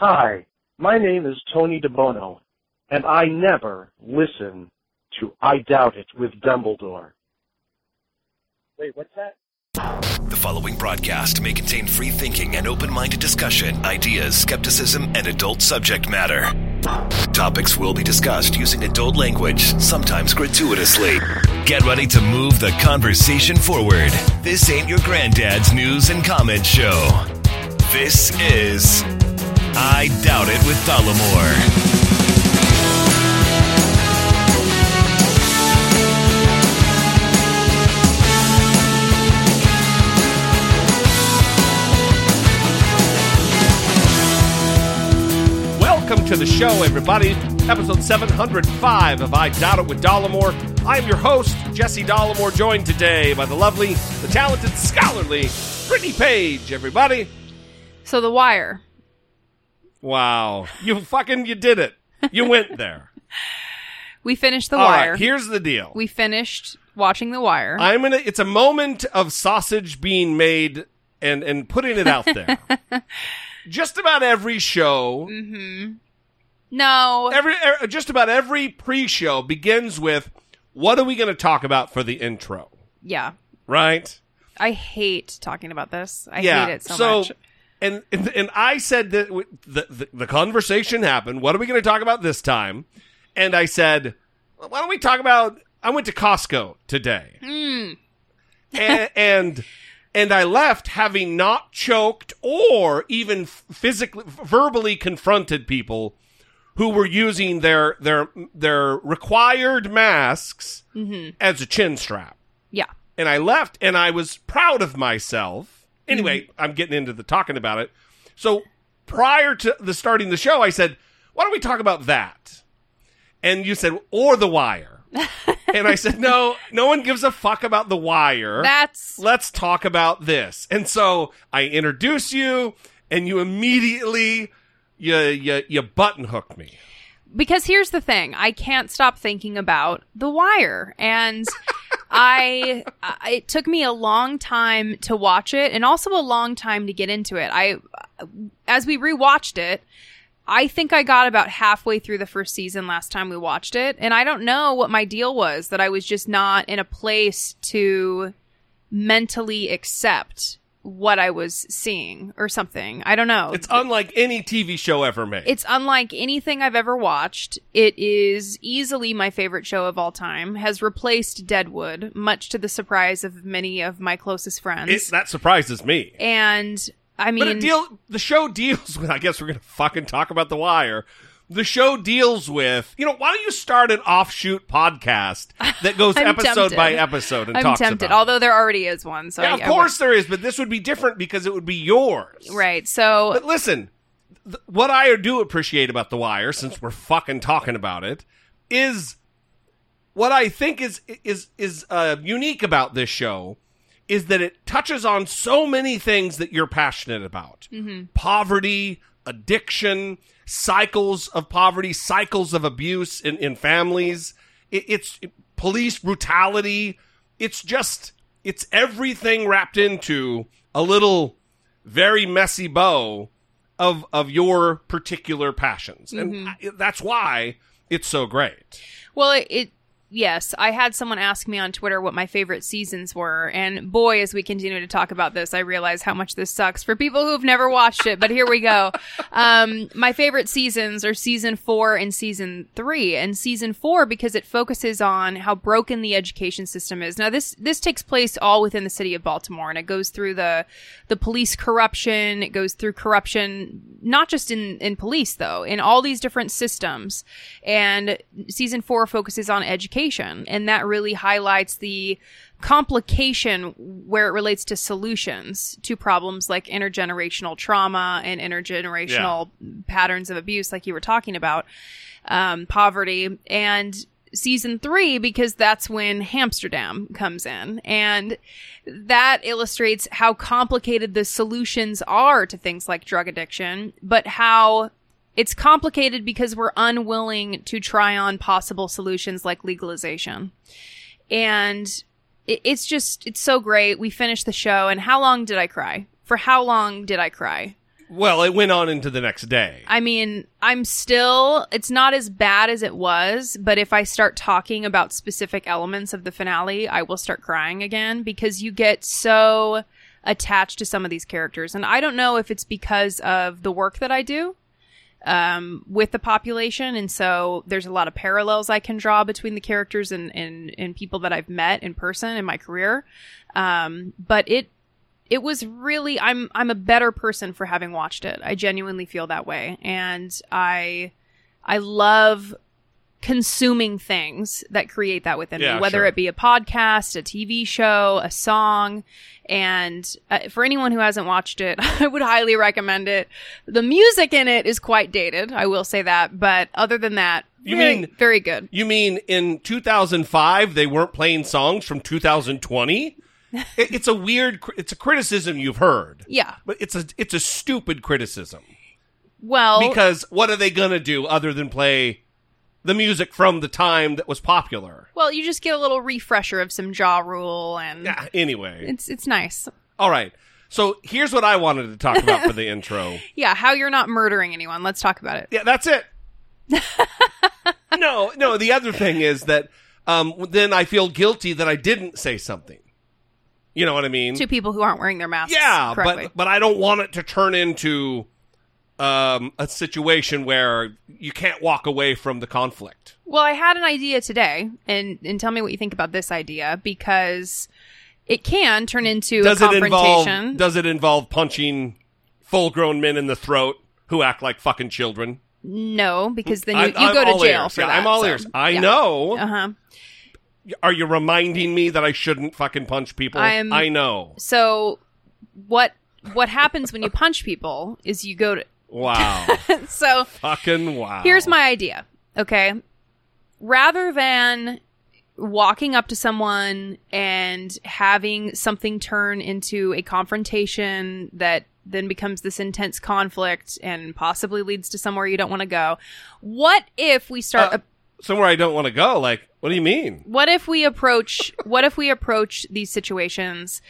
Hi, my name is Tony DeBono, and I never listen to I Doubt It with Dollemore. Wait, what's that? The following broadcast may contain free thinking and open minded discussion, ideas, skepticism, and adult subject matter. Topics will be discussed using adult language, sometimes gratuitously. Get ready to move the conversation forward. This ain't your granddad's news and comment show. This is I Doubt It with Dollemore. Welcome to the show, everybody. Episode 705 of I Doubt It with Dollemore. I am your host, Jesse Dollemore, joined today by the lovely, the talented, scholarly Brittany Page, everybody. So the wire. Wow. You fucking, you did it. You went there. We finished the All wire. right, here's the deal. we finished watching the wire. I'm gonna, it's a moment of sausage being made and, and putting it out there. Just about every show, no. every, er, just about every pre-show begins with, what are we going to talk about for the intro? yeah. Right? I hate talking about this. I yeah. hate it so, much. And, and and I said that the, the the conversation happened. What are we going to talk about this time? And I said, well, why don't we talk about? I went to Costco today, Hmm. and, and and I left having not choked or even physically verbally confronted people who were using their their their required masks Mm-hmm. as a chin strap Yeah. and I left and I was proud of myself. Anyway, mm-hmm. I'm getting into the talking about it. So prior to the starting the show, I said, "Why don't we talk about that?" And you said, "Or the Wire." and I said, "No, no one gives a fuck about the Wire. That's Let's talk about this." And so I introduce you, and you immediately you you you button hook me. because here's the thing. I can't stop thinking about the wire and I, I it took me a long time to watch it and also a long time to get into it. I as we rewatched it, I think I got about halfway through the first season last time we watched it, and I don't know what my deal was that I was just not in a place to mentally accept what I was seeing or something. I don't know. It's unlike any TV show ever made. It's unlike anything I've ever watched. It is easily my favorite show of all time. Has replaced Deadwood, much to the surprise of many of my closest friends. It- that surprises me. and I mean, But it deal the show deals with. I guess we're gonna fucking talk about the wire. The show deals with. You know, why don't you start an offshoot podcast that goes episode tempted. by episode and I'm talks tempted. about? it? Although there already is one, so yeah, I- of I course there is, but this would be different because it would be yours. right. So But listen, th- what I do appreciate about the wire, since we're fucking talking about it, is what I think is is is uh, unique about this show is that it touches on so many things that you're passionate about: poverty, addiction, cycles of poverty, cycles of abuse in, in families. It, it's police brutality. It's just it's everything wrapped into a little very messy bow of of your particular passions, and mm-hmm. I, that's why it's so great. Well, it, it yes, I had someone ask me on Twitter what my favorite seasons were, and boy, as we continue to talk about this, I realize how much this sucks for people who've never watched it. But here we go. um, my favorite seasons are season four and season three, and season four because it focuses on how broken the education system is. Now, this this takes place all within the city of Baltimore, and it goes through the the police corruption. It goes through corruption not just in in police though, in all these different systems. And season four focuses on education, and that really highlights the complication where it relates to solutions to problems like intergenerational trauma and intergenerational patterns of abuse, like you were talking about, um, poverty, and season three because that's when Hamsterdam comes in. And that illustrates how complicated the solutions are to things like drug addiction, but how it's complicated because we're unwilling to try on possible solutions like legalization. And it, it's just, it's so great. We finished the show, and how long did I cry? For how long did I cry? Well, it went on into the next day. I mean, I'm still, it's not as bad as it was, but if I start talking about specific elements of the finale, I will start crying again because you get so attached to some of these characters. And I don't know if it's because of the work that I do um, with the population. And so there's a lot of parallels I can draw between the characters and, and, and people that I've met in person in my career. Um, but it, it was really I'm I'm a better person for having watched it. I genuinely feel that way. And I I love consuming things that create that within Yeah, me, whether sure. it be a podcast, a TV show, a song. And uh, for anyone who hasn't watched it, I would highly recommend it. The music in it is quite dated, I will say that, but other than that, You very, mean- very good. You mean in 2005 they weren't playing songs from 2020? It- it's a weird. It's a criticism you've heard, Yeah. but it's a it's a stupid criticism Well, because what are they gonna do other than play the music from the time that was popular? well, you just get a little refresher of some Ja Rule and Yeah. Anyway, it's it's nice. all right. So here's what I wanted to talk about for the intro. Yeah, how you're not murdering anyone. Let's talk about it. Yeah, that's it. no, no. The other thing is that um, then I feel guilty that I didn't say something. You know what I mean? To people who aren't wearing their masks. yeah, correctly. but but I don't want it to turn into um, a situation where you can't walk away from the conflict. well, I had an idea today, and and tell me what you think about this idea because it can turn into Does a it involve confrontation. Does it involve punching full-grown men in the throat who act like fucking children? no, because then you, I'm- you I'm go to jail ears. for Yeah, that. I'm all so, ears. I yeah. know. Uh huh. Are you reminding me that I shouldn't fucking punch people? I'm- I know. So what what happens when you punch people is you go to Wow. so fucking wow. Here's my idea. Okay. Rather than walking up to someone and having something turn into a confrontation that then becomes this intense conflict and possibly leads to somewhere you don't want to go. What if we start Uh, somewhere I don't want to go. Like, what do you mean? what if we approach what if we approach these situations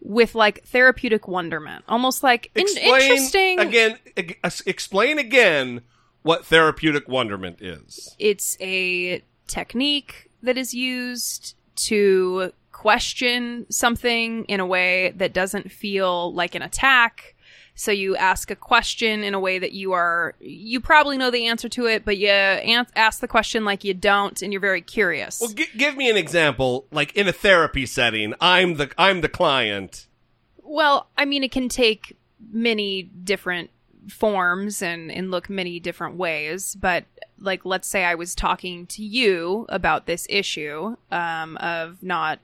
with like therapeutic wonderment? Almost like in- interesting again. ag- Explain again what therapeutic wonderment is. it's a technique that is used to question something in a way that doesn't feel like an attack. So you ask a question in a way that you are, you probably know the answer to it, but you an- ask the question like you don't, and you're very curious. Well, gi- give me an example. Like in a therapy setting, I'm the I'm the client. Well, I mean, it can take many different forms and, and look many different ways. But like, let's say I was talking to you about this issue um, of not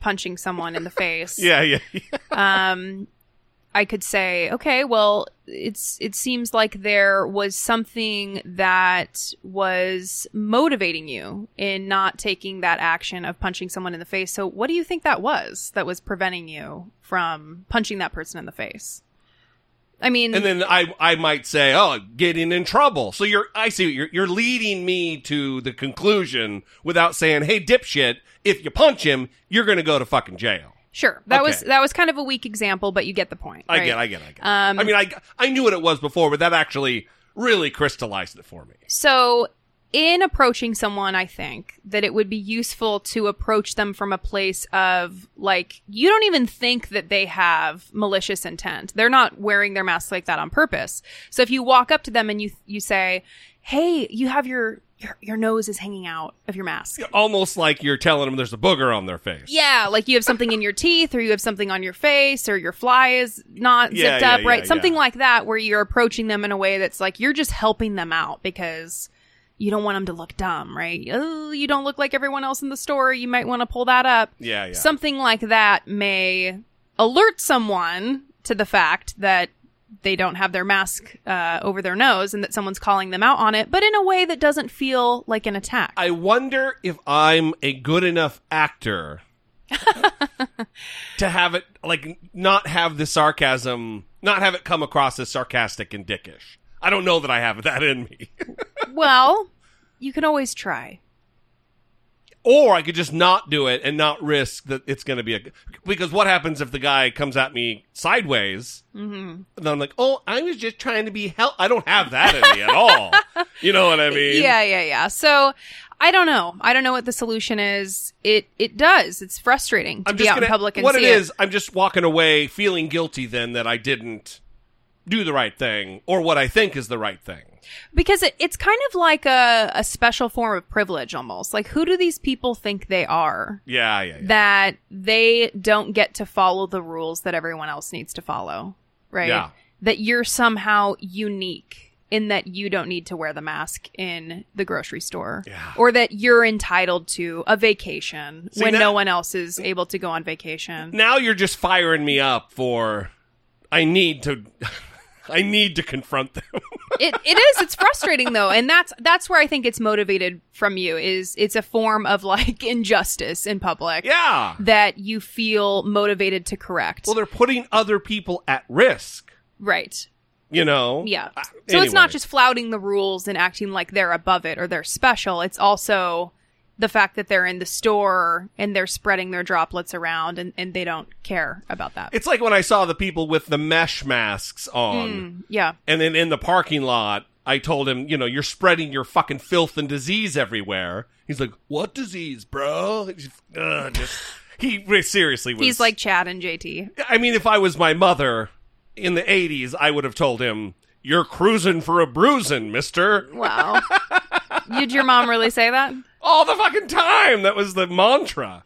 punching someone in the face. Yeah, yeah. Um, I could say, okay, well, it's it seems like there was something that was motivating you in not taking that action of punching someone in the face. So, what do you think that was that was preventing you from punching that person in the face? I mean, and then I I might say, oh, getting in trouble. So you're I see you're you're leading me to the conclusion without saying, hey, dipshit, if you punch him, you're gonna go to fucking jail. Sure, that was that was kind of a weak example, but you get the point. I right? get, I get, I get. Um, I mean, I I knew what it was before, but that actually really crystallized it for me. So, in approaching someone, I think that it would be useful to approach them from a place of like, you don't even think that they have malicious intent. They're not wearing their mask like that on purpose. So, if you walk up to them and you, you say, Hey, you have your, your, your nose is hanging out of your mask. Almost like you're telling them there's a booger on their face. Yeah, like you have something in your teeth or you have something on your face or your fly is not Yeah, zipped yeah, up, yeah, right? Something like that where you're approaching them in a way that's like you're just helping them out because you don't want them to look dumb, right? Oh, you don't look like everyone else in the store. You might want to pull that up. Yeah, yeah. Something like that may alert someone to the fact that they don't have their mask uh, over their nose and that someone's calling them out on it, but in a way that doesn't feel like an attack. I wonder if I'm a good enough actor to have it like not have the sarcasm, not have it come across as sarcastic and dickish. I don't know that I have that in me. well, you can always try. Or I could just not do it and not risk that it's going to be a. Because what happens if the guy comes at me sideways? Mm-hmm. And I'm like, oh, I was just trying to be help. I don't have that in me at all. You know what I mean? Yeah, yeah, yeah. So I don't know. I don't know what the solution is. It it does. It's frustrating to I'm be out gonna, in public and what see it is, I'm just walking away feeling guilty then that I didn't do the right thing or what I think is the right thing. Because it, it's kind of like a, a special form of privilege almost. Like who do these people think they are? Yeah, yeah, yeah. That they don't get to follow the rules that everyone else needs to follow, right? Yeah. That you're somehow unique in that you don't need to wear the mask in the grocery store, Yeah. or that you're entitled to a vacation See, when that- no one else is able to go on vacation. now you're just firing me up for I need to I need to confront them. it it is. It's frustrating though. And that's that's where i think it's motivated from you is it's a form of like injustice in public yeah. that you feel motivated to correct. Well, they're putting other people at risk, right. You know. yeah. Uh, so it's not just flouting the rules and acting like they're above it or they're special. It's also the fact that they're in the store and they're spreading their droplets around and, and they don't care about that It's like when I saw the people with the mesh masks on, Mm, yeah and then in the parking lot, I told him, you know, you're spreading your fucking filth and disease everywhere. He's like, "What disease, bro?" Uh, just, he seriously was. he's like chad and jt I mean, if I was my mother in the '80s, I would have told him, "You're cruising for a bruising, Mister." wow did your mom really say that all the fucking time. That was the mantra.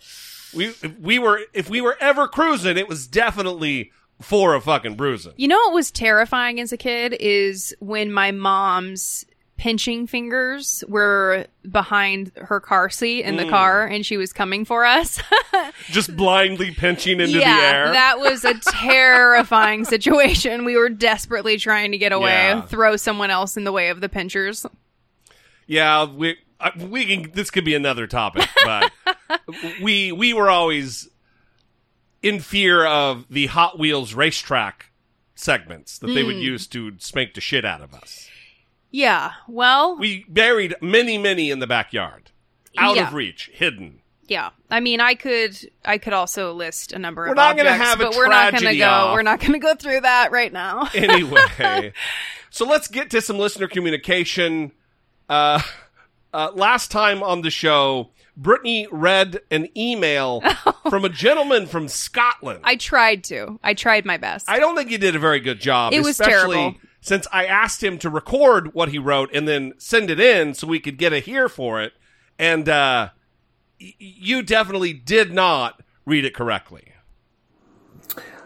We if we were if we were ever cruising, it was definitely for a fucking bruising. You know what was terrifying as a kid is when my mom's pinching fingers were behind her car seat in the Mm. car and she was coming for us. Just blindly pinching into yeah, the air. that was a terrifying situation. We were desperately trying to get away, Yeah. throw someone else in the way of the pinchers. Yeah, we I, we can. This could be another topic, but we we were always in fear of the Hot Wheels racetrack segments that they would hmm. use to spank the shit out of us. Yeah, well, We buried many, many in the backyard, out Yeah. of reach, hidden. yeah. I mean, I could, I could also list a number We're of not gonna have but we're not going to go. off. We're not going to go through that right now. anyway, so let's get to some listener communication. Uh, uh, last time on the show, Brittany read an email from a gentleman from Scotland. I tried to. I tried my best. I don't think you did a very good job. It was especially terrible. Since I asked him to record what he wrote and then send it in so we could get a hear for it, and uh, y- you definitely did not read it correctly.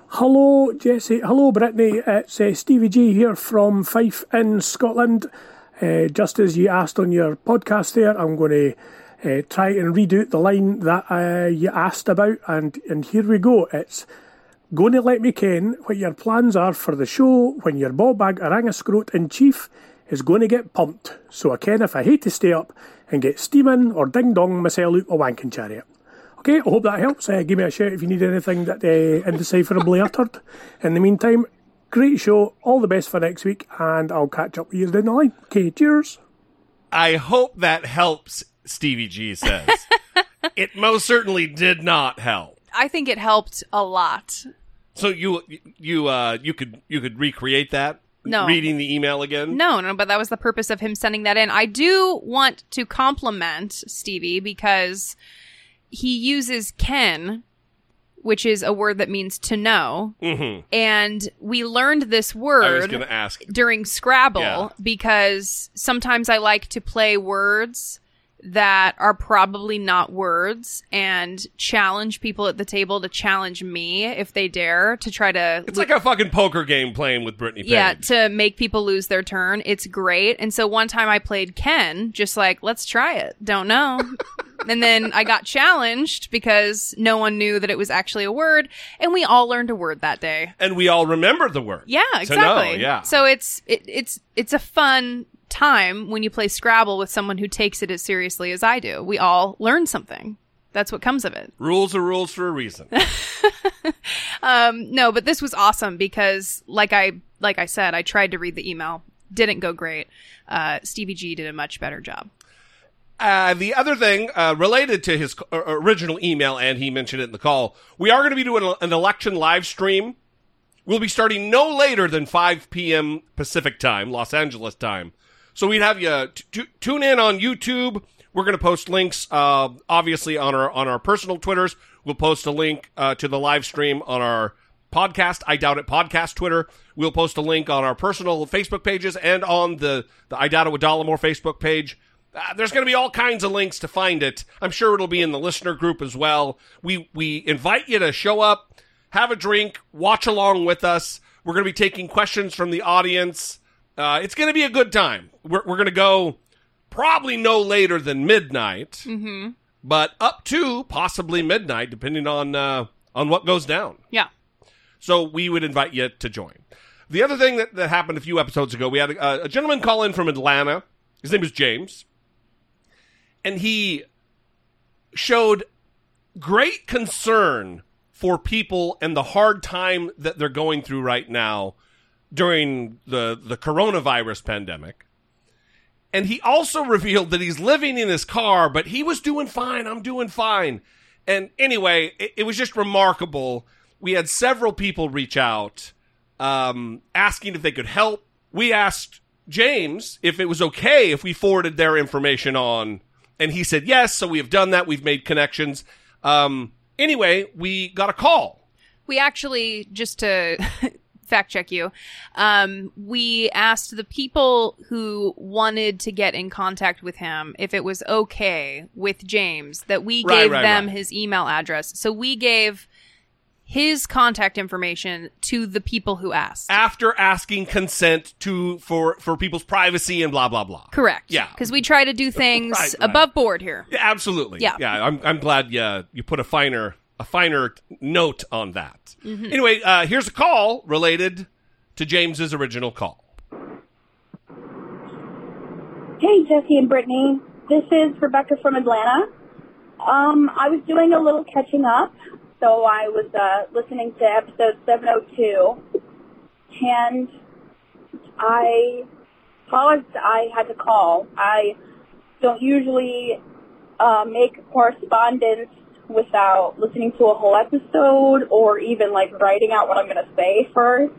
Hello, Jesse. Hello, Brittany. It's uh, Stevie G here from Fife in Scotland. Uh, just as you asked on your podcast there, I'm going to uh, try and redo the line that uh, you asked about, and, and here we go. It's going to let me ken what your plans are for the show when your ball bag orangascrote in chief is going to get pumped, so I ken if I hate to stay up and get steaming or ding dong myself out a wanking chariot. Okay, I hope that helps. Uh, give me a shout if you need anything that uh, indecipherably uttered. In the meantime, great show. All the best for next week, and I'll catch up with you down the line. Okay, cheers. I hope that helps, Stevie G says. it most certainly did not help. I think it helped a lot. So you you uh you could you could recreate that? No. Reading the email again? No, no, but that was the purpose of him sending that in. I do want to compliment Stevie because he uses Ken, which is a word that means to know. Mhm. And we learned this word going to ask. during Scrabble Yeah. because sometimes I like to play words that are probably not words and challenge people at the table to challenge me if they dare to try to It's like a fucking poker game playing with Brittany Page. yeah, to make people lose their turn. It's great. And so one time I played Ken, just like, let's try it. Don't know. and then I got challenged because no one knew that it was actually a word. And we all learned a word that day. and we all remember the word. Yeah, To know, exactly. yeah. So it's, it, it's, it's a fun time when you play Scrabble with someone who takes it as seriously as I do. We all learn something. That's what comes of it. Rules are rules for a reason. Um, no, but this was awesome because, like I like I said, I tried to read the email, didn't go great. Uh, Stevie G did a much better job. Uh, the other thing uh, related to his uh, original email, and he mentioned it in the call, we are going to be doing an election live stream. We'll be starting no later than 5 p.m. Pacific time, Los Angeles time. So we'd have you t- t- tune in on YouTube. We're going to post links, uh, obviously on our on our personal Twitters. We'll post a link uh, to the live stream on our podcast. I doubt it. Podcast Twitter. We'll post a link on our personal Facebook pages and on the the I doubt it with Dollemore Facebook page. Uh, there's going to be all kinds of links to find it. I'm sure it'll be in the listener group as well. We we invite you to show up, have a drink, watch along with us. We're going to be taking questions from the audience. Uh, it's going to be a good time. We're, we're going to go probably no later than midnight, Mm-hmm. but up to possibly midnight, depending on uh, on what goes down. Yeah. So we would invite you to join. The other thing that, that happened a few episodes ago, we had a, a gentleman call in from Atlanta. His name is James. And he showed great concern for people and the hard time that they're going through right now during the, the coronavirus pandemic. And he also revealed that he's living in his car, but he was doing fine. I'm doing fine. And anyway, it, it was just remarkable. We had several people reach out um, asking if they could help. We asked James if it was okay if we forwarded their information on, and he said yes. So we have done that. We've made connections. Um, anyway, we got a call. We actually, just to fact check you, um, we asked the people who wanted to get in contact with him if it was okay with James that we Right, gave right, them right. his email address. So we gave his contact information to the people who asked. after asking consent to for for people's privacy and blah blah blah. Correct. Yeah. Because we try to do things Right, right. above board here. Yeah, absolutely. Yeah. yeah. I'm I'm glad you you put a finer a finer note on that. Anyway, uh, here's a call related to James's original call. Hey, Jesse and Brittany. This is Rebecca from Atlanta. Um, I was doing a little catching up, so I was uh, listening to episode 702, and I paused. I had to call. I don't usually uh, make correspondence without listening to a whole episode or even like writing out what I'm going to say first.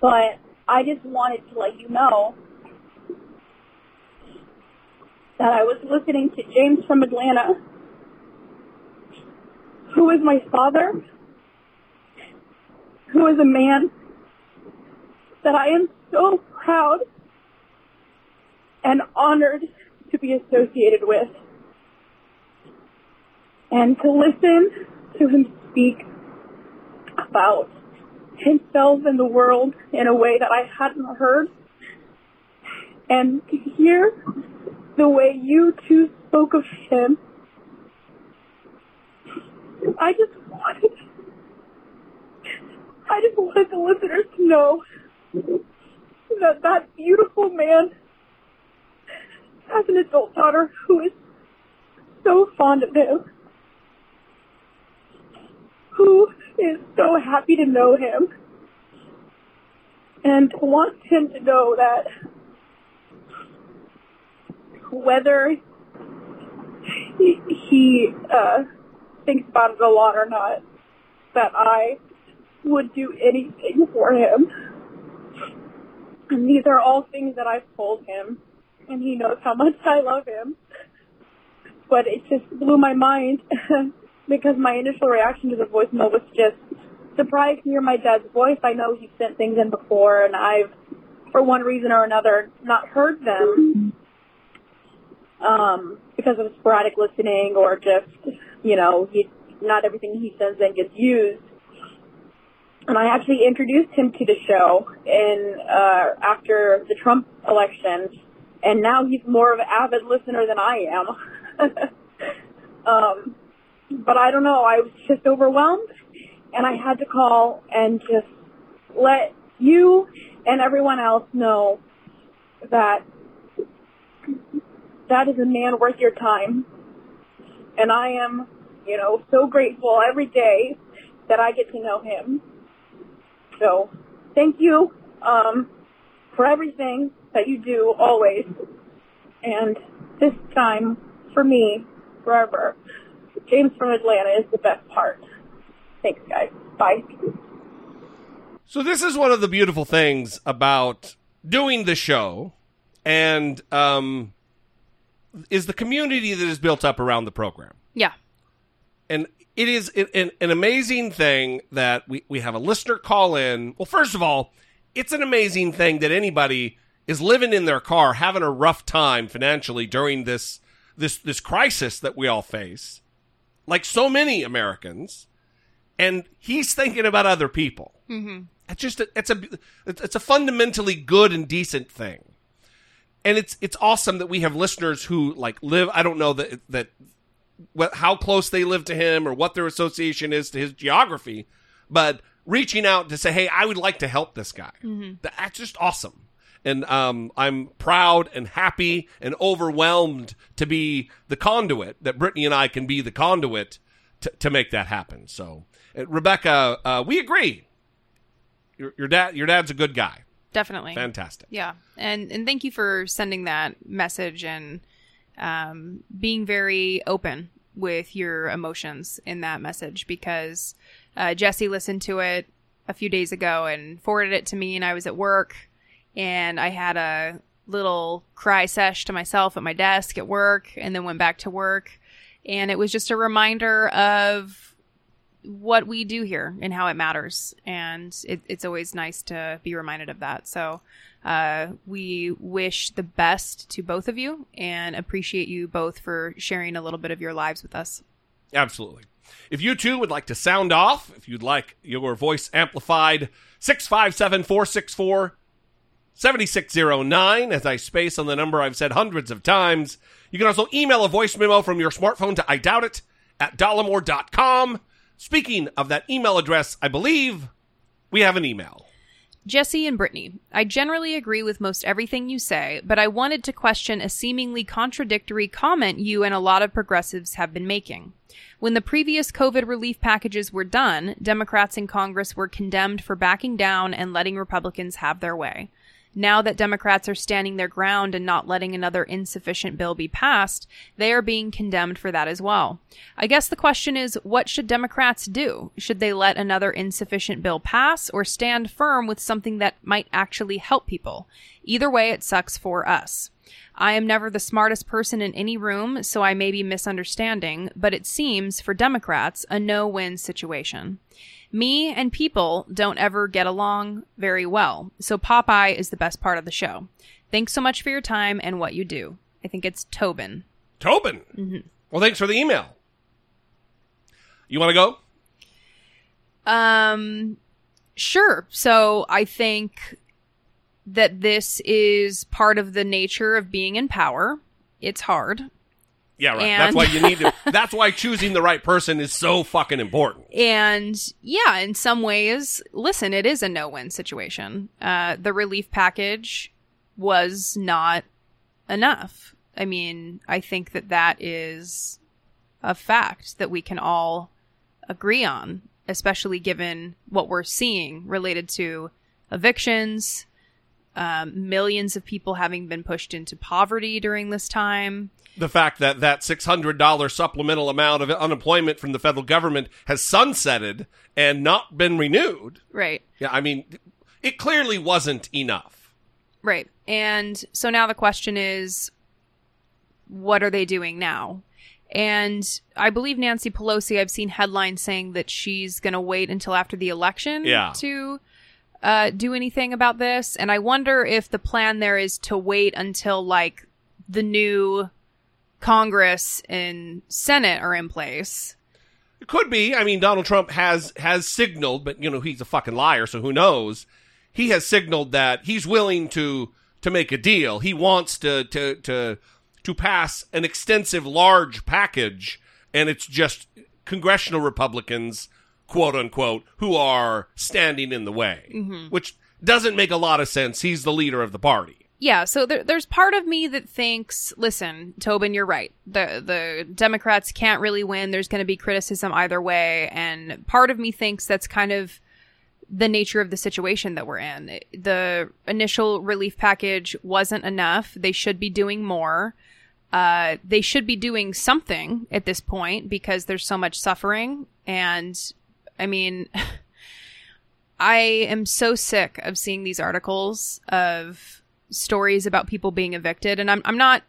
But I just wanted to let you know that I was listening to James from Atlanta, who is my father, who is a man that I am so proud and honored to be associated with. And to listen to him speak about himself and the world in a way that I hadn't heard. And to hear the way you two spoke of him, I just wanted, I just wanted the listeners to know that that beautiful man has an adult daughter who is so fond of him, who is so happy to know him, and wants him to know that whether he, he uh, thinks about it a lot or not, that I would do anything for him. And these are all things that I've told him, and he knows how much I love him. But it just blew my mind because my initial reaction to the voicemail was just surprised to hear my dad's voice. I know he's sent things in before, and I've, for one reason or another, not heard them um, because of sporadic listening or just, you know, he, not everything he says then gets used. And I actually introduced him to the show in uh, after the Trump election, and now he's more of an avid listener than I am. um, but I don't know. I was just overwhelmed, and I had to call and just let you and everyone else know that that is a man worth your time. And I am, you know, so grateful every day that I get to know him. So, thank you um, for everything that you do always. And this time, for me, forever, James from Atlanta is the best part. Thanks, guys. Bye. So this is one of the beautiful things about doing the show, and um, is the community that is built up around the program. Yeah. and it is an, an, amazing thing that we, we have a listener call in. Well, first of all, it's an amazing thing that anybody is living in their car, having a rough time financially during this this this crisis that we all face, like so many Americans, and he's thinking about other people. Mm-hmm. It's just a, it's a it's a fundamentally good and decent thing and it's it's awesome that we have listeners who like live. I don't know that that what how close they live to him or what their association is to his geography, but reaching out to say, "Hey, I would like to help this guy." That's just awesome, and um, I'm proud and happy and overwhelmed to be the conduit that Brittany and I can be the conduit to, to make that happen. So, uh, Rebecca, uh, we agree. Your, your dad, your dad's a good guy. Definitely. Fantastic. Yeah, and and thank you for sending that message and um, being very open with your emotions in that message because uh, Jesse listened to it a few days ago and forwarded it to me, and I was at work and I had a little cry sesh to myself at my desk at work, and then went back to work, and it was just a reminder of what we do here and how it matters. And it, it's always nice to be reminded of that. So, uh, we wish the best to both of you and appreciate you both for sharing a little bit of your lives with us. Absolutely. If you too would like to sound off, if you'd like your voice amplified, 657 464 7609, as I space on the number I've said hundreds of times. You can also email a voice memo from your smartphone to I doubt it at dollemore.com. Speaking of that email address, I believe we have an email. Jesse and Brittany, I generally agree with most everything you say, but I wanted to question a seemingly contradictory comment you and a lot of progressives have been making. When the previous COVID relief packages were done, Democrats in Congress were condemned for backing down and letting Republicans have their way. Now that Democrats are standing their ground and not letting another insufficient bill be passed, they are being condemned for that as well. I guess the question is what should Democrats do? Should they let another insufficient bill pass or stand firm with something that might actually help people? Either way, it sucks for us. I am never the smartest person in any room, so I may be misunderstanding, but it seems, for Democrats, a no win situation. Me and people don't ever get along very well, so Popeye is the best part of the show. Thanks so much for your time and what you do. I think it's Tobin. Tobin. Well, thanks for the email. You want to go? Um, sure. So I think that this is part of the nature of being in power. It's hard. Yeah, right. And- That's why you need to. That's why choosing the right person is so fucking important. And yeah, in some ways, listen, it is a no win situation. Uh, the relief package was not enough. I mean, I think that that is a fact that we can all agree on, especially given what we're seeing related to evictions, um, millions of people having been pushed into poverty during this time. The fact that that six hundred dollar supplemental amount of unemployment from the federal government has sunsetted and not been renewed. Right. Yeah, I mean, it clearly wasn't enough. Right. And so now the question is what are they doing now? And I believe Nancy Pelosi, I've seen headlines saying that she's going to wait until after the election Yeah. to uh, do anything about this. And I wonder if the plan there is to wait until like the new Congress and Senate are in place. It could be. I mean, Donald Trump has has signaled, but you know he's a fucking liar, so who knows? He has signaled that he's willing to to make a deal. He wants to to to to pass an extensive, large package, and it's just congressional Republicans, quote unquote, who are standing in the way, which doesn't make a lot of sense. He's the leader of the party. Yeah, so there, there's part of me that thinks, listen, Tobin, you're right. The the Democrats can't really win. There's going to be criticism either way, and part of me thinks that's kind of the nature of the situation that we're in. The initial relief package wasn't enough. They should be doing more. Uh, they should be doing something at this point because there's so much suffering. And I mean, I am so sick of seeing these articles of stories about people being evicted. And I'm, I'm not,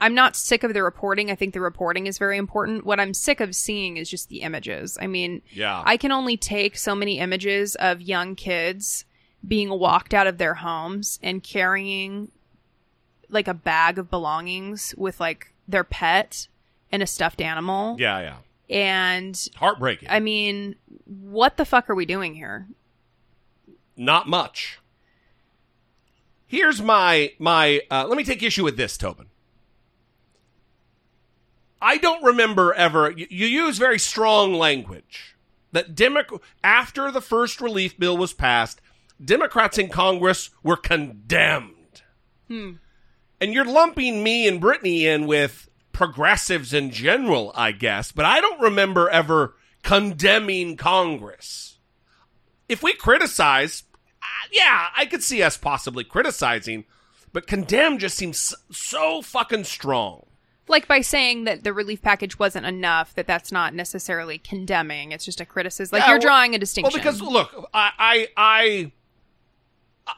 I'm not sick of the reporting. I think the reporting is very important. What I'm sick of seeing is just the images. I mean, Yeah. I can only take so many images of young kids being walked out of their homes and carrying like a bag of belongings with like their pet and a stuffed animal. yeah, yeah. And Heartbreaking. I mean, what the fuck are we doing here? Not much. Here's my my. Uh, let me take issue with this, Tobin. I don't remember ever. You, you use very strong language that Democ- after the first relief bill was passed, Democrats in Congress were condemned. And you're lumping me and Brittany in with progressives in general, I guess, but I don't remember ever condemning Congress if we criticize, uh, yeah, I could see us possibly criticizing, but condemn just seems so, so fucking strong. Like by saying that the relief package wasn't enough, that that's not necessarily condemning. It's just a criticism. Like Yeah, you're well- drawing a distinction. Well, because look, I, I, I,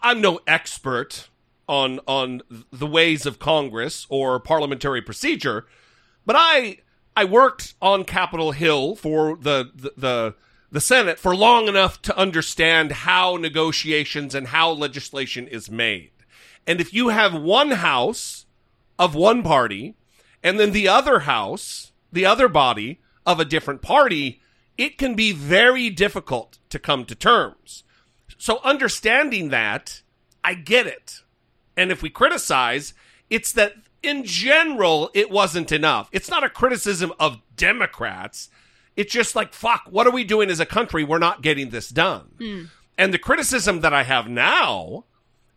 I'm no expert on on the ways of Congress or parliamentary procedure, but I I worked on Capitol Hill for the the the, the Senate for long enough to understand how negotiations and how legislation is made. And if you have one house of one party and then the other house, the other body of a different party, it can be very difficult to come to terms. So understanding that, I get it. And if we criticize, it's that in general, it wasn't enough. It's not a criticism of Democrats. It's just like, fuck, what are we doing as a country? We're not getting this done. Hmm. And the criticism that I have now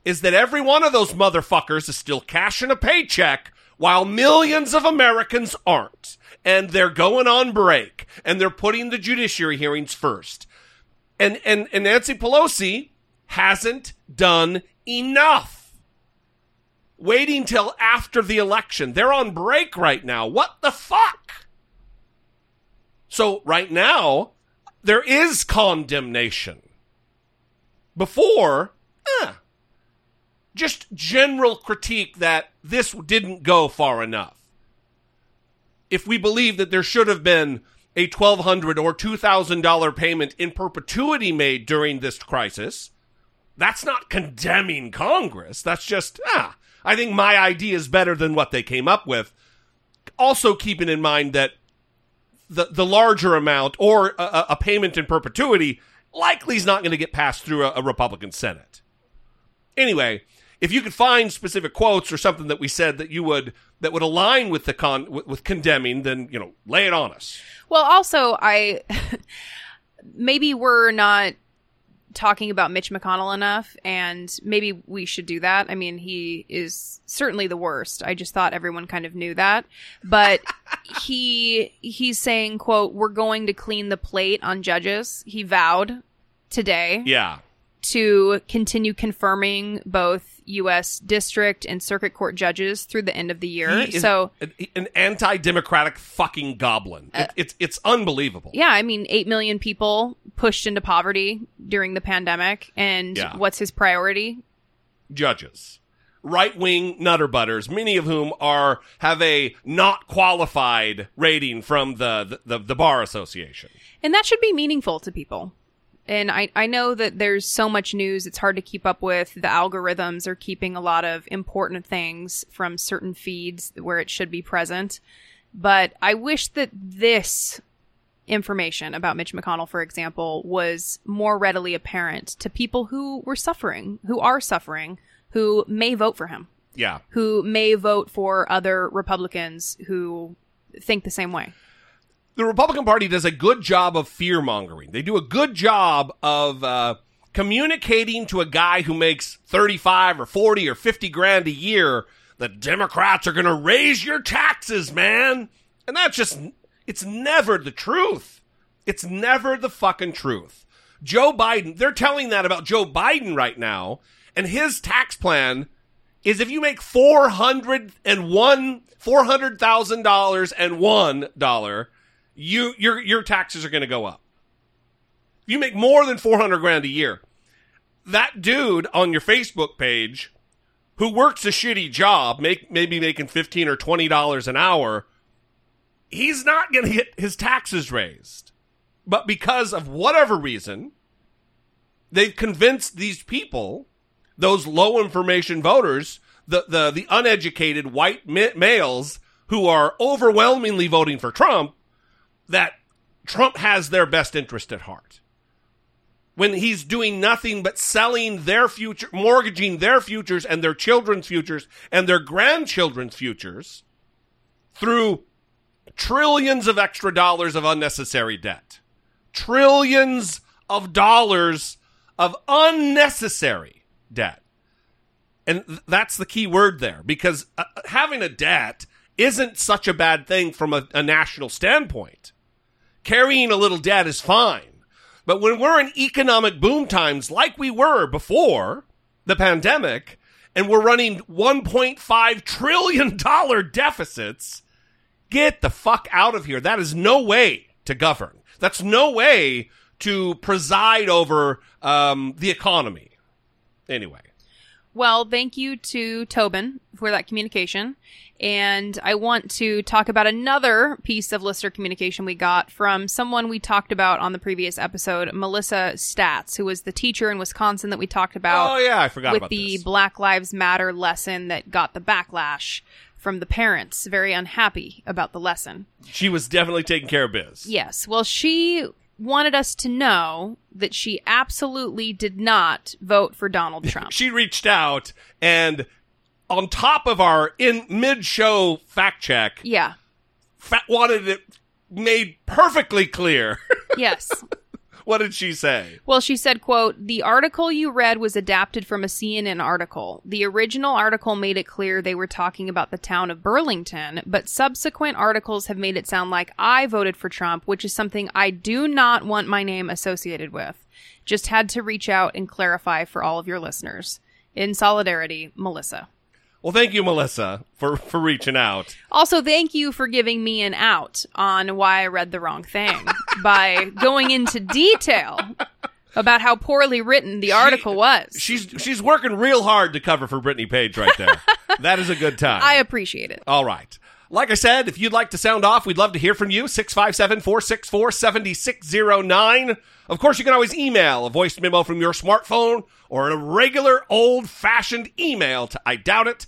is that every one of those motherfuckers is still cashing a paycheck while millions of Americans aren't. And they're going on break and they're putting the judiciary hearings first. And, and, and Nancy Pelosi hasn't done enough. Waiting till after the election. They're on break right now. What the fuck? So right now, there is condemnation. Before, eh, just general critique that this didn't go far enough. If we believe that there should have been a 1,200 or $2,000 payment in perpetuity made during this crisis, that's not condemning Congress. That's just, ah, I think my idea is better than what they came up with. Also, keeping in mind that the, the larger amount or a- a, payment in perpetuity likely is not going to get passed through a, a Republican Senate. Anyway, if you could find specific quotes or something that we said that you would that would align with the con with, with condemning, then you know, lay it on us. Well, also, I maybe we're not talking about Mitch McConnell enough, and maybe we should do that. I mean, he is certainly the worst. I just thought everyone kind of knew that, but he he's saying, "quote We're going to clean the plate on judges." He vowed today Yeah, to continue confirming both U.S. district and circuit court judges through the end of the year. So. an, an anti-democratic fucking goblin. Uh, it, it's it's unbelievable. Yeah, I mean, 8 million people pushed into poverty during the pandemic. And Yeah. what's his priority? judges, right wing nutter butters, many of whom are have a not qualified rating from the the, the, the bar association. And that should be meaningful to people. And I, I know that there's so much news, it's hard to keep up with. The algorithms are keeping a lot of important things from certain feeds where it should be present. But I wish that this information about Mitch McConnell, for example, was more readily apparent to people who were suffering, who are suffering, who may vote for him, Yeah, who may vote for other Republicans who think the same way. The Republican Party does a good job of fear mongering. They do a good job of uh, communicating to a guy who makes 35 or 40 or 50 grand a year that Democrats are going to raise your taxes, man. And that's just, it's never the truth. It's never the fucking truth. Joe Biden, they're telling that about Joe Biden right now, and his tax plan is if you make four hundred and one four hundred thousand dollars and one dollar, you your your taxes are going to go up. You make more than four hundred grand a year, that dude on your Facebook page who works a shitty job, make maybe making fifteen or twenty dollars an hour, he's not going to get his taxes raised. But because of whatever reason, they've convinced these people, those low information voters, the the the uneducated white ma- males who are overwhelmingly voting for Trump, that Trump has their best interest at heart. When he's doing nothing but selling their future, mortgaging their futures and their children's futures and their grandchildren's futures through trillions of extra dollars of unnecessary debt. Trillions of dollars of unnecessary debt. And th- that's the key word there because uh, having a debt isn't such a bad thing from a, a national standpoint. Carrying a little debt is fine. But when we're in economic boom times like we were before the pandemic, and we're running $1.5 trillion deficits, get the fuck out of here. That is no way to govern. That's no way to preside over um, the economy. Anyway. Well, thank you to Tobin for that communication. And I want to talk about another piece of listener communication we got from someone we talked about on the previous episode, Melissa Statz, who was the teacher in Wisconsin that we talked about Oh, yeah, I forgot about that. with the this. Black Lives Matter lesson that got the backlash from the parents, very unhappy about the lesson. She was definitely taking care of biz. Yes. Well, she wanted us to know that she absolutely did not vote for Donald Trump. She reached out and on top of our in mid-show fact check, yeah. fa- wanted it made perfectly clear. Yes. what did she say? Well, she said, quote, the article you read was adapted from a CNN article. The original article made it clear they were talking about the town of Burlington, but subsequent articles have made it sound like I voted for Trump, which is something I do not want my name associated with. Just had to reach out and clarify for all of your listeners. In solidarity, Melissa. Well, thank you, Melissa, for, for reaching out. Also, thank you for giving me an out on why I read the wrong thing by going into detail about how poorly written the article was. She's she's working real hard to cover for Brittany Page right there. that is a good time. I appreciate it. All right. Like I said, if you'd like to sound off, we'd love to hear from you. 657 464 7609. Of course, you can always email a voice memo from your smartphone or a regular old fashioned email to I doubt it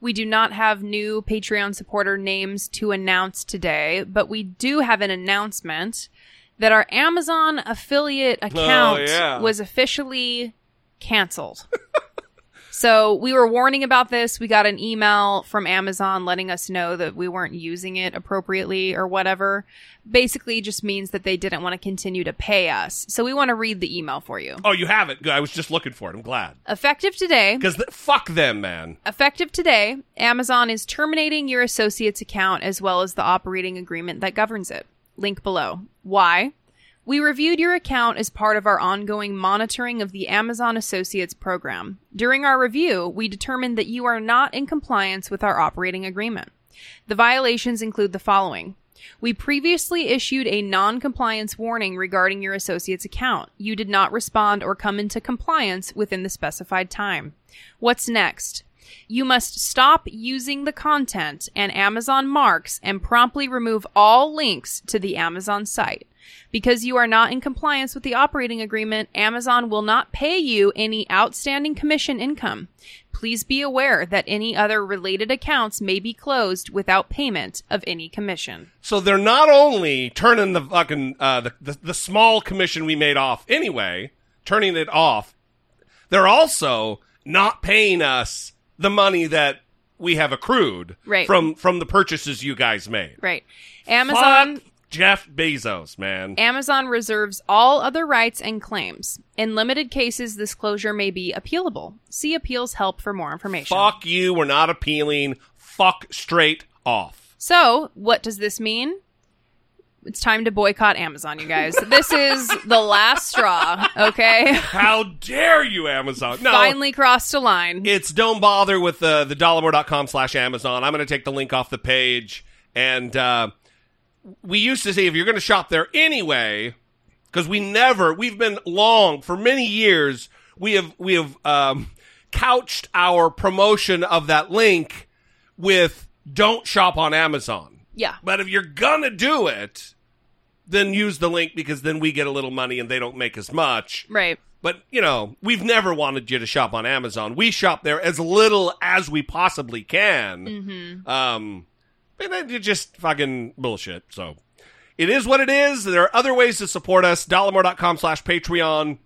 We do not have new Patreon supporter names to announce today, but we do have an announcement that our Amazon affiliate oh, account yeah. was officially canceled. so we were warning about this. We got an email from Amazon letting us know that we weren't using it appropriately or whatever. Basically, just means that they didn't want to continue to pay us. So we want to read the email for you. Oh, you have it. Good. I was just looking for it. I'm glad. Effective today, Because th- fuck them, man. Effective today, Amazon is terminating your associate's account as well as the operating agreement that governs it. Link below. Why? We reviewed your account as part of our ongoing monitoring of the Amazon Associates program. During our review, we determined that you are not in compliance with our operating agreement. The violations include the following. We previously issued a non compliance warning regarding your associate's account. You did not respond or come into compliance within the specified time. What's next? You must stop using the content and Amazon marks and promptly remove all links to the Amazon site. Because you are not in compliance with the operating agreement, Amazon will not pay you any outstanding commission income. Please be aware that any other related accounts may be closed without payment of any commission. So they're not only turning the fucking uh, the, the the small commission we made off anyway, turning it off. They're also not paying us the money that we have accrued Right. from from the purchases you guys made. Right. Amazon Fuck Jeff Bezos, man. Amazon reserves all other rights and claims. In limited cases, this closure may be appealable. See appeals help for more information. Fuck you. We're not appealing. Fuck straight off. So, what does this mean? It's time to boycott Amazon, you guys. this is the last straw, okay? How dare you, Amazon? No. Finally crossed a line. It's don't bother with the the dollemore.com slash Amazon. I'm going to take the link off the page. And uh, we used to say if you're going to shop there anyway, because we never, we've been long for many years. We have we have um, couched our promotion of that link with don't shop on Amazon. yeah. But if you're gonna do it, then use the link because then we get a little money and they don't make as much. Right. But, you know, we've never wanted you to shop on Amazon. We shop there as little as we possibly can. Mm-hmm. Um, and then it's just fucking bullshit. So it is what it is. There are other ways to support us. Dollemore.com slash Patreon.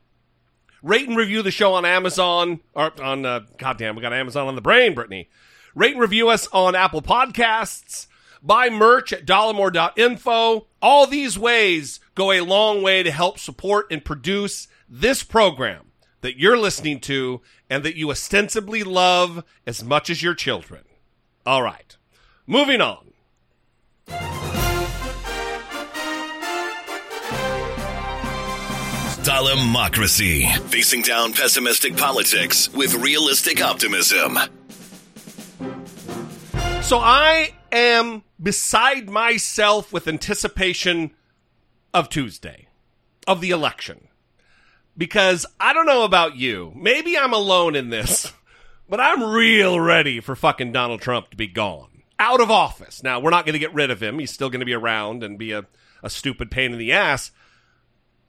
Rate and review the show on Amazon. Or on, uh, goddamn, we got Amazon on the brain, Brittany. Rate and review us on Apple Podcasts. Buy merch at dollemore.info. All these ways go a long way to help support and produce this program that you're listening to and that you ostensibly love as much as your children. All right. Moving on. Dollemocracy. Facing down pessimistic politics with realistic optimism. So I am beside myself with anticipation of Tuesday, of the election. Because I don't know about you. Maybe I'm alone in this, but I'm real ready for fucking Donald Trump to be gone. Out of office. Now, we're not going to get rid of him. He's still going to be around and be a, a stupid pain in the ass.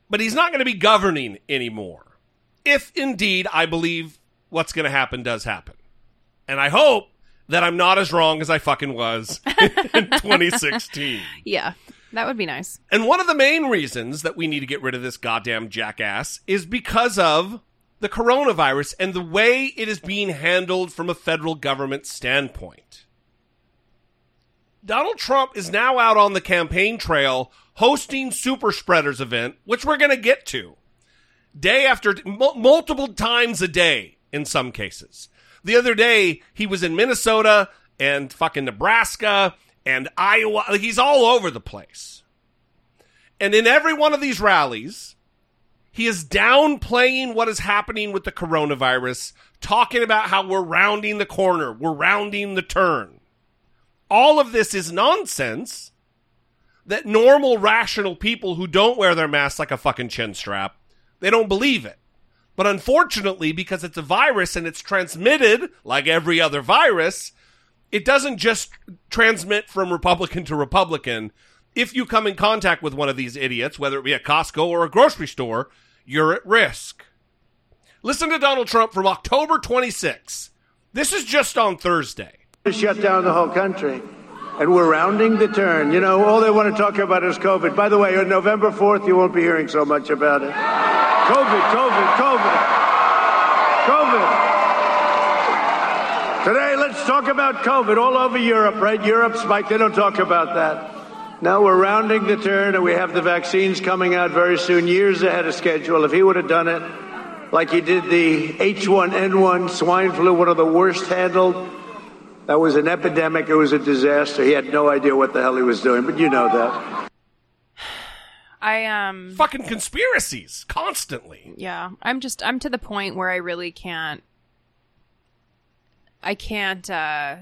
But he's not going to be governing anymore. If indeed I believe what's going to happen does happen. And I hope that I'm not as wrong as I fucking was in 2016. Yeah. That would be nice. And one of the main reasons that we need to get rid of this goddamn jackass is because of the coronavirus and the way it is being handled from a federal government standpoint. Donald Trump is now out on the campaign trail hosting super spreaders event, which we're going to get to. Day after mul- multiple times a day in some cases. The other day he was in Minnesota and fucking Nebraska and Iowa. He's all over the place. And in every one of these rallies, he is downplaying what is happening with the coronavirus, talking about how we're rounding the corner, we're rounding the turn. All of this is nonsense that normal, rational people who don't wear their masks like a fucking chin strap, they don't believe it. But unfortunately, because it's a virus and it's transmitted like every other virus, it doesn't just transmit from Republican to Republican. If you come in contact with one of these idiots, whether it be a Costco or a grocery store, you're at risk. Listen to Donald Trump from October 26. This is just on Thursday. To shut down the whole country. And we're rounding the turn. You know, all they want to talk about is COVID. By the way, on November 4th, you won't be hearing so much about it. COVID, COVID, COVID. COVID. Today, let's talk about COVID all over Europe, right? Europe spiked. They don't talk about that. Now we're rounding the turn, and we have the vaccines coming out very soon, years ahead of schedule. If he would have done it like he did the H1N1 swine flu, one of the worst handled, that was an epidemic. It was a disaster. He had no idea what the hell he was doing, but you know that. I um Fucking conspiracies constantly. yeah, I'm just I'm to the point where I really can't I can't uh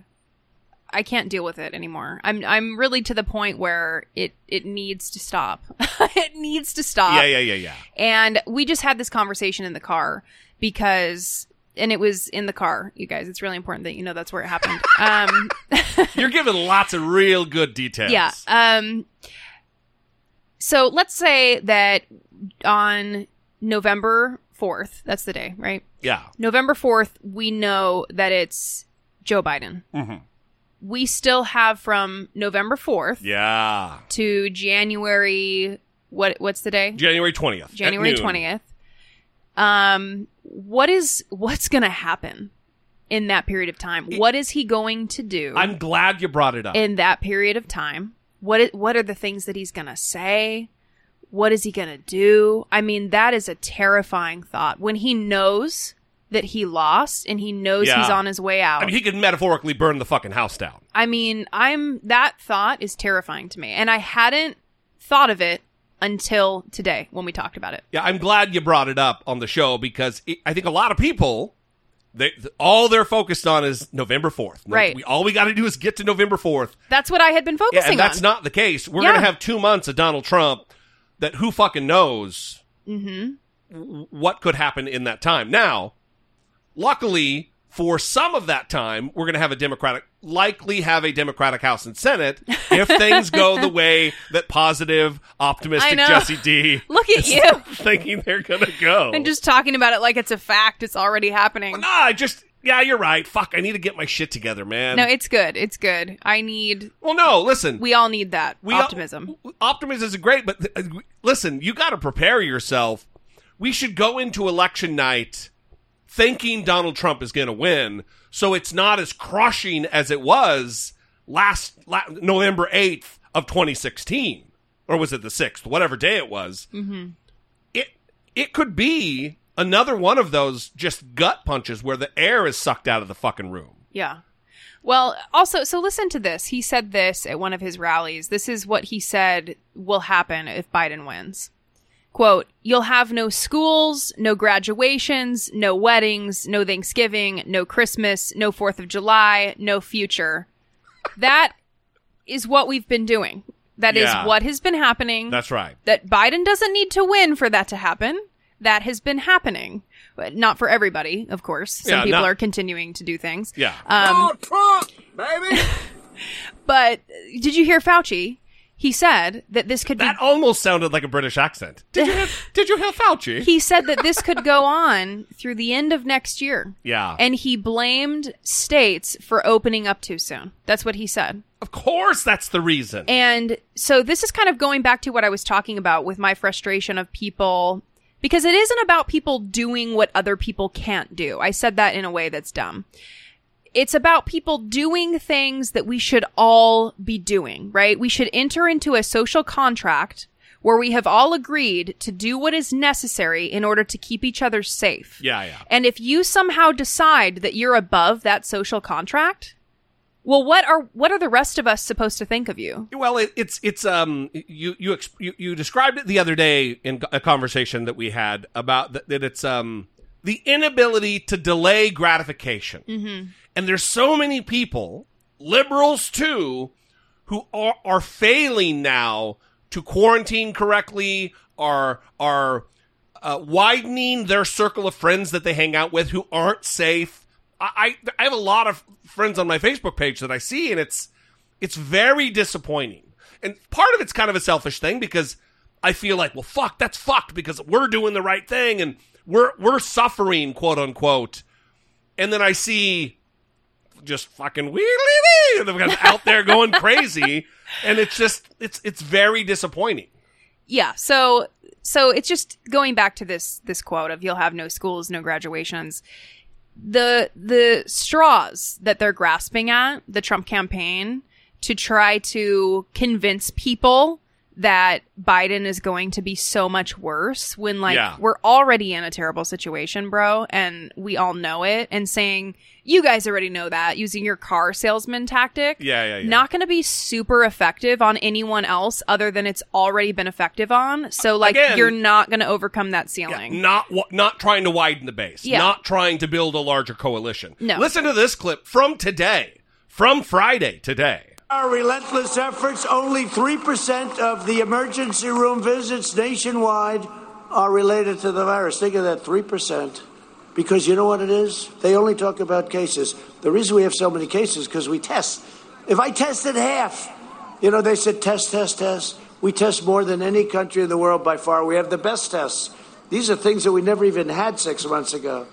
I can't deal with it anymore. I'm I'm really to the point where it it needs to stop. it needs to stop. Yeah, yeah, yeah, yeah. And we just had this conversation in the car because and it was in the car, you guys. It's really important that you know that's where it happened. Um You're giving lots of real good details. yeah. Um so let's say that on November 4th, that's the day, right? Yeah. November 4th, we know that it's Joe Biden. Mhm. We still have from November 4th Yeah. to January what what's the day? January 20th. January 20th. Um what is what's going to happen? in that period of time? What is he going to do I'm glad you brought it up. in that period of time? What what are the things that he's going to say? What is he going to do? I mean, that is a terrifying thought. When he knows that he lost and he knows Yeah. he's on his way out. I mean, he could metaphorically burn the fucking house down. I mean, I'm that thought is terrifying to me, and I hadn't thought of it until today when we talked about it. Yeah, I'm glad you brought it up on the show because it, I think a lot of people, they all they're focused on is November 4th. No, Right. We, all we got to do is get to November 4th. That's what I had been Yeah, focusing and that's on. not the case. We're Yeah. going to have two months of Donald Trump that who fucking knows mm-hmm. w- what could happen in that time. Now, luckily, for some of that time, we're going to have a Democratic, likely have a Democratic House and Senate if things go the way that positive, optimistic Jesse D. Look at you. thinking they're going to go. and just talking about it like it's a fact. It's already happening. Nah, I just yeah, you're right. Fuck, I need to get my shit together, man. No, it's good. It's good. I need. well, no, listen. We all need that We all- optimism. optimism is great, but uh, listen, you got to prepare yourself. We should go into election night thinking Donald Trump is going to win, so it's not as crushing as it was last la- November eighth of 2016, or was it the sixth? Whatever day it was. Mm-hmm. It it could be another one of those just gut punches where the air is sucked out of the fucking room. Yeah. Well, also, so listen to this. He said this at one of his rallies. This is what he said will happen if Biden wins. Quote, you'll have no schools, no graduations, no weddings, no Thanksgiving, no Christmas, no 4th of July, no future. That is what we've been doing. That is Yeah. what has been happening. That's right. that Biden doesn't need to win for that to happen. That has been happening. But not for everybody, of course. Some Yeah, people not- are continuing to do things. Yeah. Um, Trump, baby. but did you hear Fauci? He said that this could be That be. almost sounded like a British accent. Did you hear, did you hear Fauci? He said that this could go on through the end of next year. yeah. And he blamed states for opening up too soon. That's what he said. of course that's the reason. And so this is kind of going back to what I was talking about with my frustration of people because it isn't about people doing what other people can't do. I said that in a way that's dumb. It's about people doing things that we should all be doing, right? We should enter into a social contract where we have all agreed to do what is necessary in order to keep each other safe. yeah, yeah. And if you somehow decide that you're above that social contract, well, what are what are the rest of us supposed to think of you? Well, it, it's it's um you you, ex- you you described it the other day in a conversation that we had about th- that it's um the inability to delay gratification. Mm-hmm. And there's so many people, liberals too, who are are failing now to quarantine correctly, are are uh, widening their circle of friends that they hang out with who aren't safe. I, I I have a lot of friends on my Facebook page that I see, and it's it's very disappointing. And part of it's kind of a selfish thing because I feel like, well, fuck, that's fucked because we're doing the right thing and we're we're suffering, quote unquote. And then I see just fucking wee wee wee out there going crazy, and it's just it's it's very disappointing. Yeah, so so it's just going back to this this quote of you'll have no schools, no graduations. The the straws that they're grasping at, the Trump campaign to try to convince people that Biden is going to be so much worse when like Yeah. we're already in a terrible situation, bro, and we all know it and saying you guys already know that using your car salesman tactic. Yeah, yeah, yeah. Not going to be super effective on anyone else other than it's already been effective on. So uh, like Again- you're not going to overcome that Yeah, ceiling. not wa- not trying to widen the base, Yeah. not trying to build a larger coalition. No. Listen to this clip from today, from Friday today. Our relentless efforts, only 3% of the emergency room visits nationwide are related to the virus. Think of that 3%. Because you know what it is? They only talk about cases. The reason we have so many cases because we test. If I tested half, you know, they said test, test, test. We test more than any country in the world by far. We have the best tests. These are things that we never even had six months ago.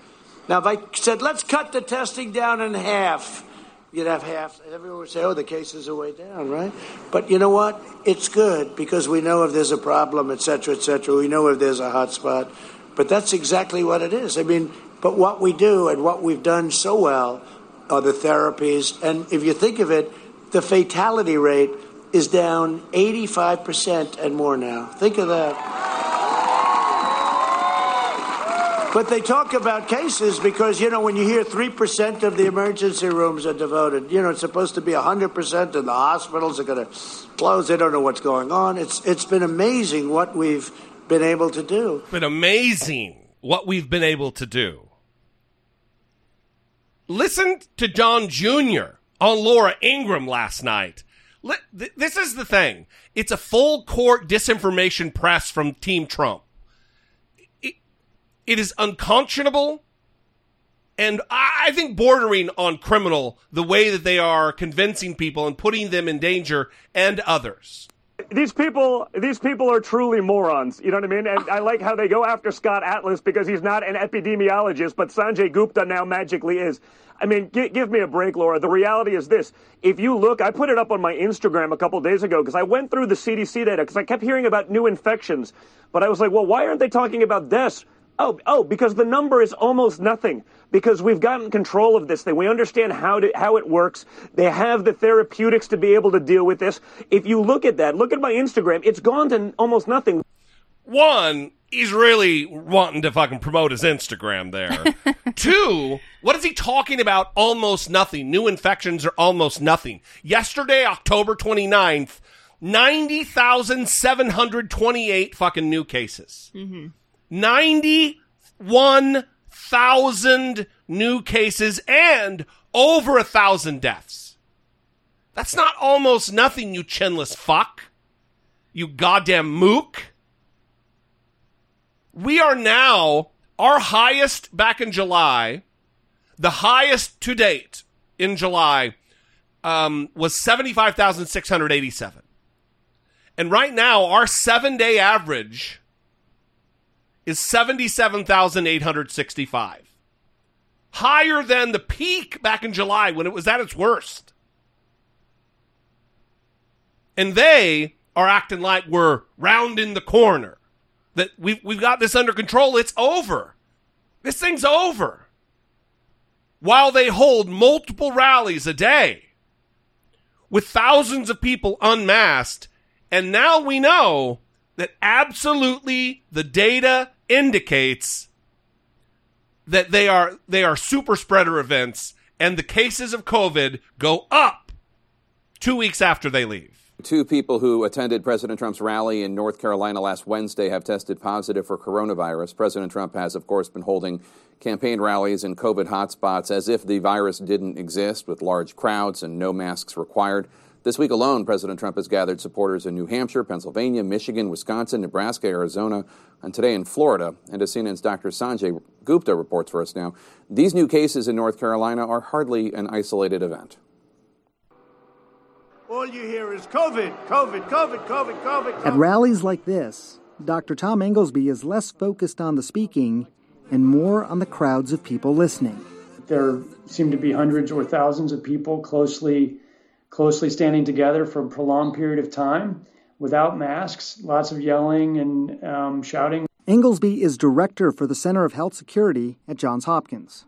Now, if I said, let's cut the testing down in half, you'd have half. Everyone would say, oh, the cases are way down, right? But you know what? It's good because we know if there's a problem, et cetera, et cetera. We know if there's a hot spot. But that's exactly what it is. I mean, But what we do and what we've done so well are the therapies. And if you think of it, the fatality rate is down 85% and more now. Think of that. But they talk about cases because, you know, when you hear 3% of the emergency rooms are devoted, you know, it's supposed to be 100% and the hospitals are going to close. They don't know what's going on. It's, it's been amazing what we've been able to do. It's been amazing what we've been able to do. Listen to Don Jr. on Laura Ingraham last night. This is the thing. It's a full court disinformation press from Team Trump. It is unconscionable and I think bordering on criminal the way that they are convincing people and putting them in danger and others. These people, these people are truly morons. You know what I mean? And I like how they go after Scott Atlas because he's not an epidemiologist, but Sanjay Gupta now magically is. I mean, g- give me a break, Laura. The reality is this. If you look, I put it up on my Instagram a couple days ago because I went through the CDC data because I kept hearing about new infections. But I was like, well, why aren't they talking about deaths? Oh, oh, because the number is almost nothing. Because we've gotten control of this thing. We understand how to, how it works. They have the therapeutics to be able to deal with this. If you look at that, look at my Instagram. It's gone to almost nothing. One, he's really wanting to fucking promote his Instagram there. Two, what is he talking about? Almost nothing. New infections are almost nothing. Yesterday, October 29th, 90,728 fucking new cases. Mm-hmm. 91,000 new cases and over a thousand deaths. That's not almost nothing, you chinless fuck. You goddamn mook. We are now our highest back in July, the highest to date in July um, was 75,687. And right now, our seven day average is 77,865. Higher than the peak back in July when it was at its worst. And they are acting like we're rounding the corner. That we've, we've got this under control. It's over. This thing's over. While they hold multiple rallies a day with thousands of people unmasked, and now we know that absolutely the data indicates that they are they are super spreader events and the cases of COVID go up two weeks after they leave. Two people who attended President Trump's rally in North Carolina last Wednesday have tested positive for coronavirus. President Trump has, of course, been holding campaign rallies in COVID hotspots as if the virus didn't exist, with large crowds and no masks required. This week alone, President Trump has gathered supporters in New Hampshire, Pennsylvania, Michigan, Wisconsin, Nebraska, Arizona, and today in Florida. And as CNN's Dr. Sanjay Gupta reports for us now, these new cases in North Carolina are hardly an isolated event. All you hear is COVID, COVID, COVID, COVID, COVID. At rallies like this, Dr. Tom Inglesby is less focused on the speaking and more on the crowds of people listening. There seem to be hundreds or thousands of people closely closely standing together for a prolonged period of time without masks, lots of yelling and um, shouting. Inglesby is director for the Center of Health Security at Johns Hopkins,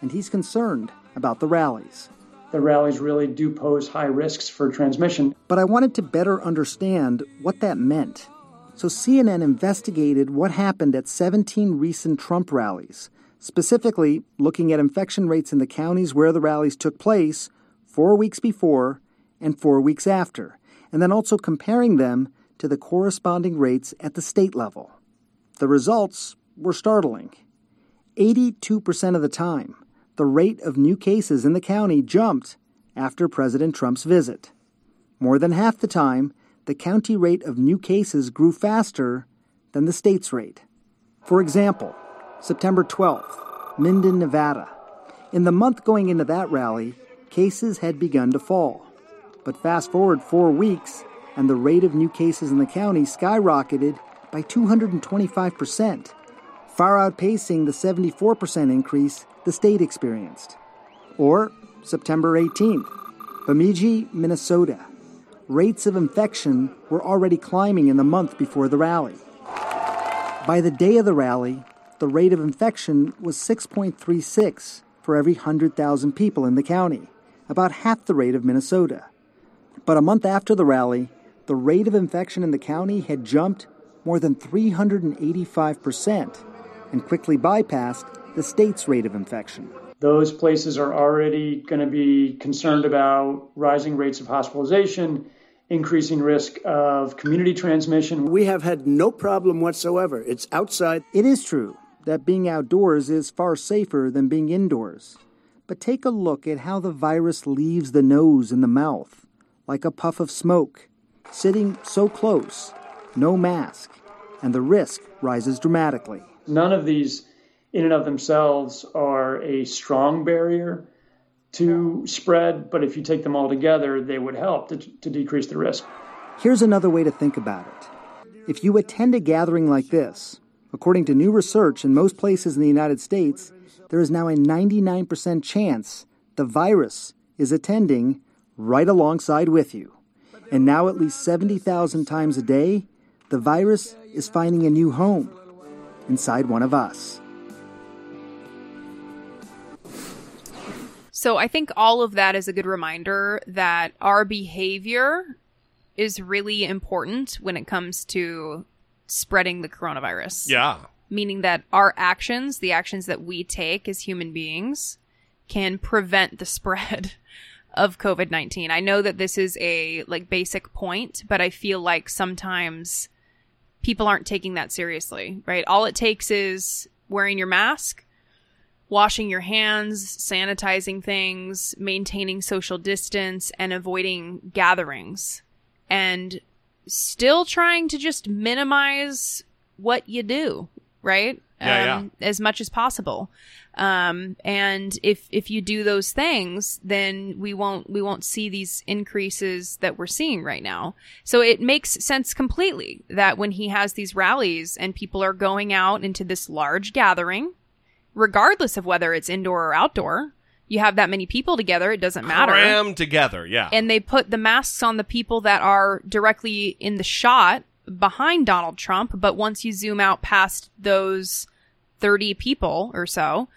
and he's concerned about the rallies. The rallies really do pose high risks for transmission. But I wanted to better understand what that meant. So CNN investigated what happened at 17 recent Trump rallies, specifically looking at infection rates in the counties where the rallies took place four weeks before and four weeks after, and then also comparing them to the corresponding rates at the state level. The results were startling. 82% of the time, the rate of new cases in the county jumped after President Trump's visit. More than half the time, the county rate of new cases grew faster than the state's rate. For example, September 12th, Minden, Nevada. In the month going into that rally, cases had begun to fall. But fast forward four weeks, and the rate of new cases in the county skyrocketed by 225%, far outpacing the 74% increase the state experienced. Or September 18th, Bemidji, Minnesota. Rates of infection were already climbing in the month before the rally. By the day of the rally, the rate of infection was 6.36 for every 100,000 people in the county, about half the rate of Minnesota. But a month after the rally, the rate of infection in the county had jumped more than 385% and quickly bypassed the state's rate of infection. Those places are already going to be concerned about rising rates of hospitalization, increasing risk of community transmission. We have had no problem whatsoever. It's outside. It is true that being outdoors is far safer than being indoors. But take a look at how the virus leaves the nose and the mouth, like a puff of smoke, sitting so close, no mask, and the risk rises dramatically. None of these, in and of themselves, are a strong barrier to spread, but if you take them all together, they would help to, to decrease the risk. Here's another way to think about it. If you attend a gathering like this, according to new research in most places in the United States, there is now a 99% chance the virus is attending right alongside with you. And now, at least 70,000 times a day, the virus is finding a new home inside one of us. So I think all of that is a good reminder that our behavior is really important when it comes to spreading the coronavirus. Yeah. Meaning that our actions, the actions that we take as human beings, can prevent the spread of COVID-19. I know that this is a like basic point, but I feel like sometimes people aren't taking that seriously, right? All it takes is wearing your mask, washing your hands, sanitizing things, maintaining social distance, and avoiding gatherings. And still trying to just minimize what you do, right? Yeah, um, As much as possible. Um, and if if you do those things, then we won't we won't see these increases that we're seeing right now. So it makes sense completely that when he has these rallies and people are going out into this large gathering, regardless of whether it's indoor or outdoor, you have that many people together, it doesn't matter. Crammed together, yeah. And they put the masks on the people that are directly in the shot behind Donald Trump. But once you zoom out past those 30 people or so,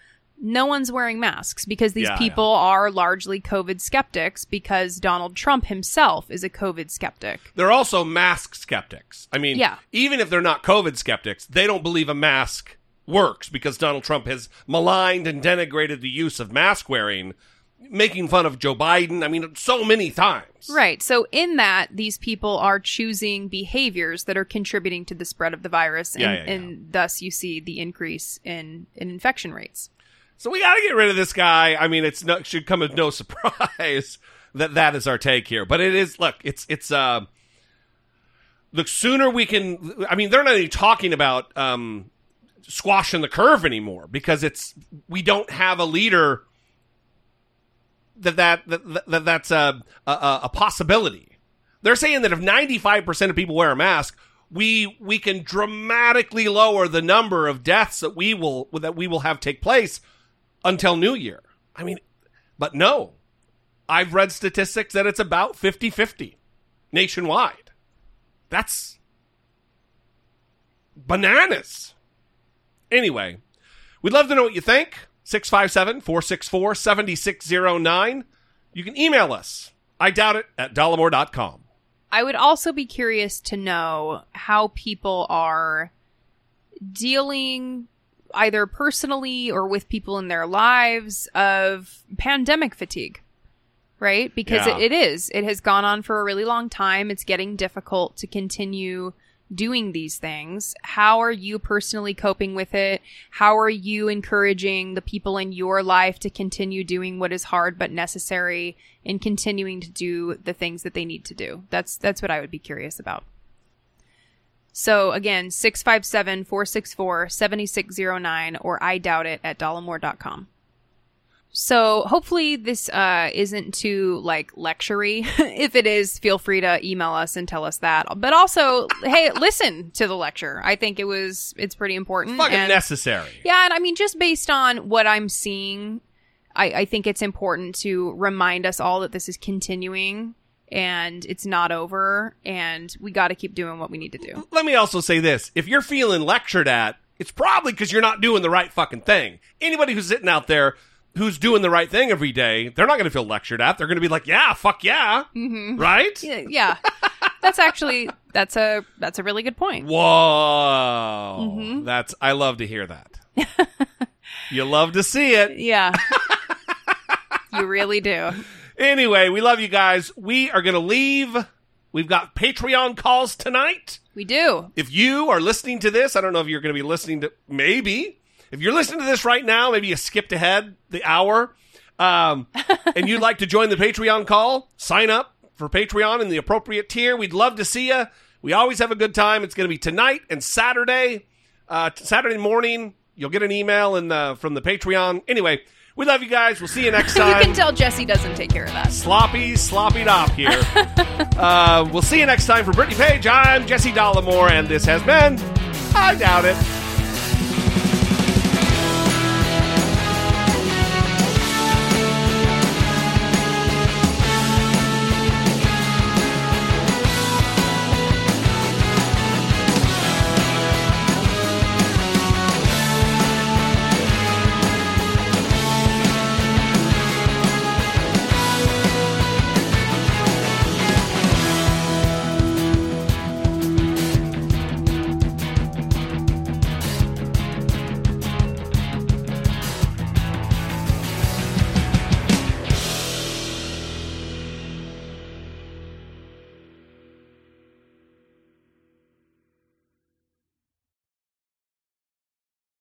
no one's wearing masks because these Yeah, people are largely COVID skeptics because Donald Trump himself is a COVID skeptic. They're also mask skeptics. I mean, Yeah. even if they're not COVID skeptics, they don't believe a mask works because Donald Trump has maligned and denigrated the use of mask wearing, making fun of Joe Biden. I mean, so many times. Right. So in that, these people are choosing behaviors that are contributing to the spread of the virus, and, Yeah, yeah, yeah. and thus you see the increase in, in infection rates. So we got to get rid of this guy. I mean, it's no, should come as no surprise that that is our take here. But it is. Look, it's it's. uh The sooner we can. I mean, they're not even talking about um squashing the curve anymore because it's we don't have a leader that that, that, that that's a, a a possibility. They're saying that if 95% of people wear a mask, we we can dramatically lower the number of deaths that we will that we will have take place until New Year. I mean, but no. I've read statistics that it's about 50-50 nationwide. That's bananas. Anyway, we'd love to know what you think. 657 464 7609. You can email us. I doubt it at dollemore.com. I would also be curious to know how people are dealing either personally or with people in their lives of pandemic fatigue. Right? Because Yeah. it, it is. It has gone on for a really long time. It's getting difficult to continue doing these things. How are you personally coping with it? How are you encouraging the people in your life to continue doing what is hard but necessary and continuing to do the things that they need to do? That's that's what I would be curious about. So again, 657-464-7609 or I doubt it at dollemore.com. So hopefully this uh, isn't too like lectury. if it is, feel free to email us and tell us that. But also, hey, listen to the lecture. I think it was it's pretty important. Fucking and- necessary. yeah, and I mean, just based on what I'm seeing, I, I think it's important to remind us all that this is continuing and it's not over, and we got to keep doing what we need to do. Let me also say this. If you're feeling lectured at it's probably because you're not doing the right fucking thing. Anybody who's sitting out there who's doing the right thing every day, they're not going to feel lectured at. They're going to be like, yeah, fuck yeah. Mhm. Right? Yeah, yeah. that's actually that's a that's a really good point. Whoa. Mhm. That's, I love to hear that. you love to see it. Yeah. you really do. Anyway, we love you guys. We are going to leave. We've got Patreon calls tonight. We do. If you are listening to this, I don't know if you're going to be listening to, maybe. If you're listening to this right now, maybe you skipped ahead the hour, um, and you'd like to join the Patreon call, sign up for Patreon in the appropriate tier. We'd love to see you. We always have a good time. It's going to be tonight and Saturday, uh, Saturday morning. You'll get an email and uh, from the Patreon. Anyway, we love you guys. We'll see you next time. you can tell Jesse doesn't take care of that. sloppy, sloppy top here. uh, we'll see you next time for Brittany Page. I'm Jesse Dollemore, and this has been I Doubt It.